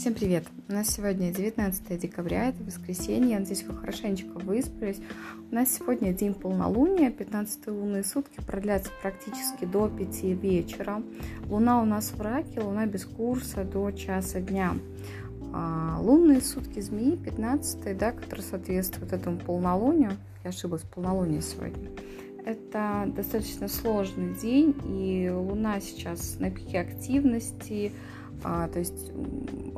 Всем привет! У нас сегодня 19 декабря, это воскресенье. Я надеюсь, вы хорошенечко выспались. У нас сегодня день полнолуния, 15 лунные сутки продлятся практически до 5 вечера. Луна у нас в раке, луна без курса до часа дня. А, лунные сутки змеи, 15 да, который соответствует этому полнолунию. Я ошиблась, полнолуние сегодня. Это достаточно сложный день, и Луна сейчас на пике активности, а, то есть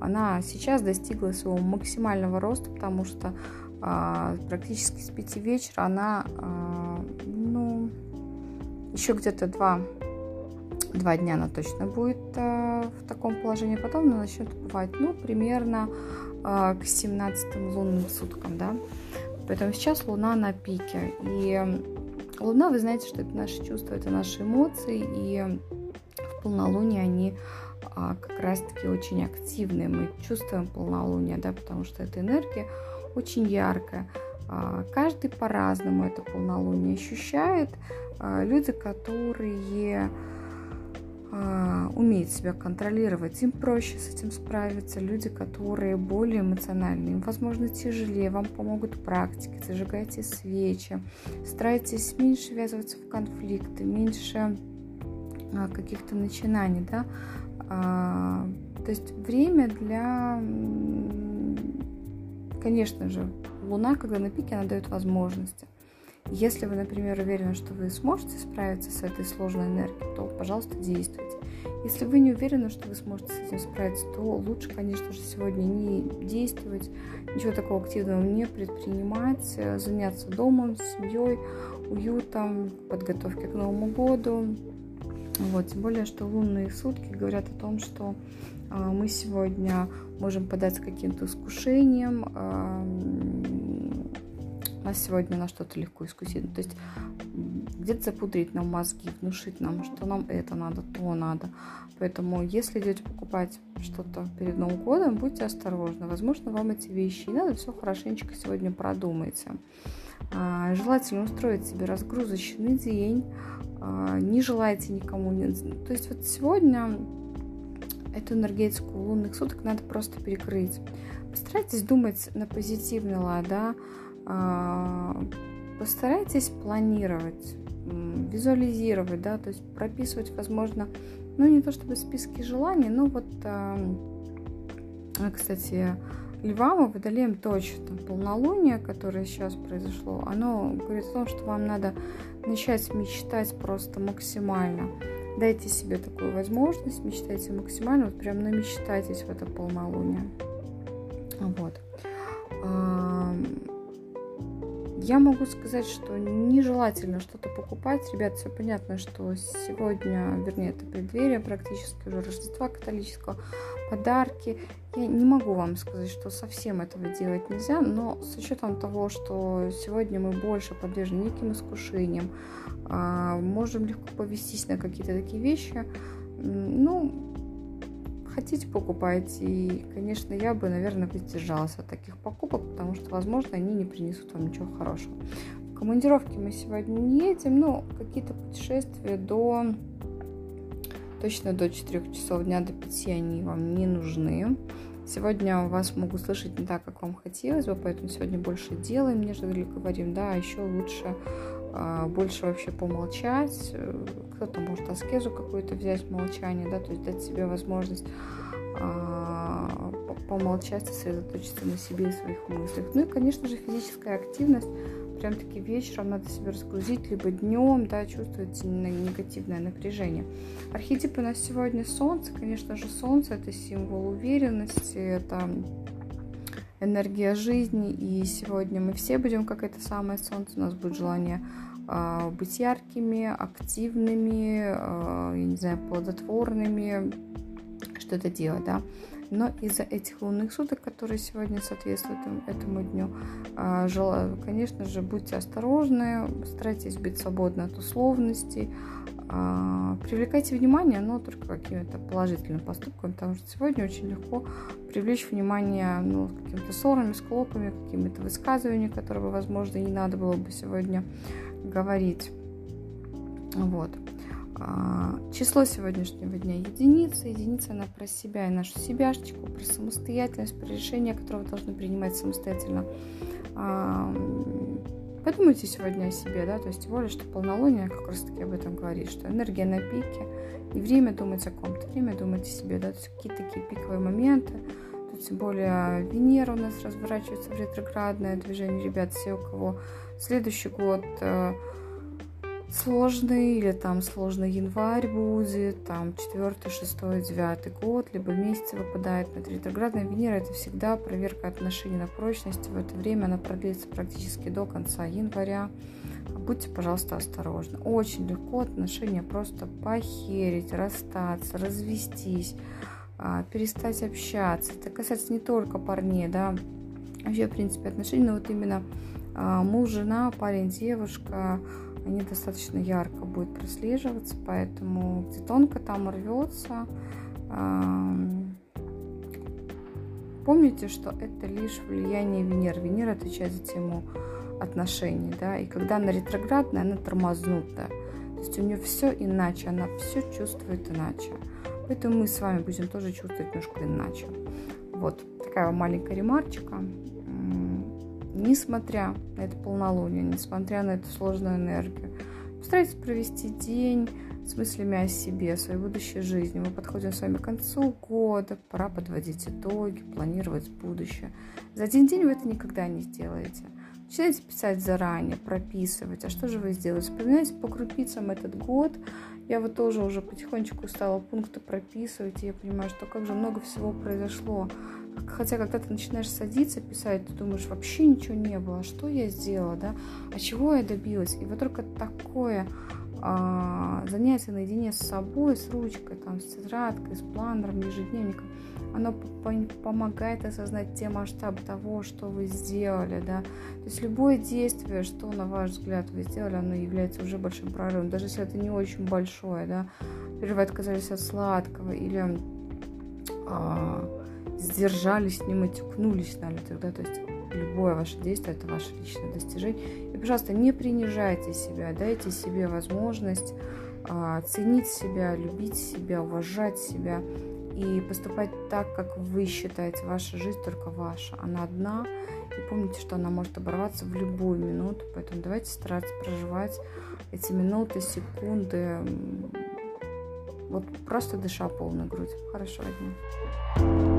она сейчас достигла своего максимального роста, потому что а, практически с 5 вечера она, а, ну, еще где-то два, два дня она точно будет а, в таком положении, потом она начнет бывать, ну, примерно а, к 17 лунным суткам, да. Поэтому сейчас Луна на пике. И Луна, вы знаете, что это наши чувства, это наши эмоции, и в полнолуние они а, как раз-таки очень активные. Мы чувствуем полнолуние, да, потому что эта энергия очень яркая. А, каждый по-разному это полнолуние ощущает. А, люди, которые умеют себя контролировать, им проще с этим справиться. Люди, которые более эмоциональны, им, возможно, тяжелее, вам помогут практики, зажигайте свечи, старайтесь меньше ввязываться в конфликты, меньше каких-то начинаний, да, а, то есть время для, конечно же, Луна, когда на пике, она дает возможности. Если вы, например, уверены, что вы сможете справиться с этой сложной энергией, то, пожалуйста, действуйте. Если вы не уверены, что вы сможете с этим справиться, то лучше, конечно же, сегодня не действовать, ничего такого активного не предпринимать, заняться домом, семьей, уютом, подготовкой к Новому году, вот, тем более, что лунные сутки говорят о том, что а, мы сегодня можем податься каким-то искушением, а, нас сегодня на что-то легко искусить. То есть где-то запудрить нам мозги, внушить нам, что нам это надо, то надо. Поэтому, если идете покупать что-то перед Новым годом, будьте осторожны. Возможно, вам эти вещи не надо, все хорошенечко сегодня продумайте. А, желательно устроить себе разгрузочный день, а, не желайте никому. То есть вот сегодня эту энергетику лунных суток надо просто перекрыть. Постарайтесь думать на позитивный лад, да, а, постарайтесь планировать, визуализировать, да, то есть прописывать, возможно, ну не то чтобы списки желаний, но вот, кстати, Львам и Водолеем точно полнолуние, которое сейчас произошло, оно говорит о том, что вам надо начать мечтать просто максимально. Дайте себе такую возможность, мечтайте максимально, вот прям намечтайтесь в это полнолуние. Вот. Я могу сказать, что нежелательно что-то покупать. Ребят, все понятно, что сегодня, вернее, это преддверие практически уже Рождества католического, подарки. Я не могу вам сказать, что совсем этого делать нельзя, но с учетом того, что сегодня мы больше подвержены неким искушениям, а, можем легко повестись на какие-то такие вещи, ну, хотите, покупайте. И, конечно, я бы, наверное, воздержалась от таких покупок, потому что, возможно, они не принесут вам ничего хорошего. В командировке мы сегодня не едем, но какие-то путешествия до точно до 4 часов дня, до 5 они вам не нужны. Сегодня вас могу слышать не так, как вам хотелось бы, поэтому сегодня больше делаем, нежели говорим, да, а еще лучше больше вообще помолчать, кто-то может аскезу какую-то взять, молчание, да, то есть дать себе возможность а, помолчать, сосредоточиться на себе и своих мыслях. Ну и, конечно же, физическая активность, прям таки вечером надо себя разгрузить, либо днем, да, чувствуется негативное напряжение. Архетип у нас сегодня Солнце, конечно же, Солнце это символ уверенности, это энергия жизни, и сегодня мы все будем как это самое солнце, у нас будет желание э, быть яркими, активными, э, я не знаю, плодотворными, что-то делать, да. Но из-за этих лунных суток, которые сегодня соответствуют этому дню, э, желаю, конечно же, будьте осторожны, старайтесь быть свободны от условностей, а, привлекайте внимание, но только какими-то положительными поступками, потому что сегодня очень легко привлечь внимание ну, какими-то ссорами, склопами, какими-то высказываниями, которые, возможно, не надо было бы сегодня говорить. Вот. А, число сегодняшнего дня единица. Единица она про себя и нашу себяшечку, про самостоятельность, про решения, которые вы должны принимать самостоятельно. А, подумайте сегодня о себе, да, то есть тем более, что полнолуние как раз таки об этом говорит, что энергия на пике, не время думать о ком-то, время думать о себе, да, то есть какие-то такие пиковые моменты, тут тем более Венера у нас разворачивается в ретроградное движение, ребят, все, у кого следующий год э, сложный, или там сложный январь будет, там четвертый, шестой, девятый год, либо месяцы выпадает на ретроградная Венера, это всегда проверка отношений на прочность, в это время она продлится практически до конца января, будьте, пожалуйста, осторожны. Очень легко отношения просто похерить, расстаться, развестись, а, перестать общаться. Это касается не только парней, да, вообще, в принципе, отношений, но вот именно а, муж, жена, парень, девушка, они достаточно ярко будут прослеживаться, поэтому где тонко там рвется. Помните, что это лишь влияние Венеры. Венера отвечает за тему отношений, да, и когда она ретроградная, она тормознутая. То есть у нее все иначе, она все чувствует иначе. Поэтому мы с вами будем тоже чувствовать немножко иначе. Вот такая маленькая ремарчика несмотря на это полнолуние, несмотря на эту сложную энергию. Постарайтесь провести день с мыслями о себе, о своей будущей жизни. Мы подходим с вами к концу года, пора подводить итоги, планировать будущее. За один день вы это никогда не сделаете. Начинайте писать заранее, прописывать. А что же вы сделаете? Вспоминайте по крупицам этот год. Я вот тоже уже потихонечку стала пункты прописывать, и я понимаю, что как же много всего произошло Хотя, когда ты начинаешь садиться, писать, ты думаешь, вообще ничего не было, что я сделала, да, а чего я добилась. И вот только такое а, занятие наедине с собой, с ручкой, там, с тетрадкой, с планером, ежедневником, оно помогает осознать те масштабы того, что вы сделали, да. То есть любое действие, что, на ваш взгляд, вы сделали, оно является уже большим прорывом, даже если это не очень большое, да. Или вы отказались от сладкого, или а, сдержались, не матюкнулись нами тогда. То есть любое ваше действие – это ваше личное достижение. И, пожалуйста, не принижайте себя, дайте себе возможность а, ценить себя, любить себя, уважать себя и поступать так, как вы считаете. Ваша жизнь только ваша, она одна. И помните, что она может оборваться в любую минуту. Поэтому давайте стараться проживать эти минуты, секунды, вот просто дыша полной грудь. Хорошего дня.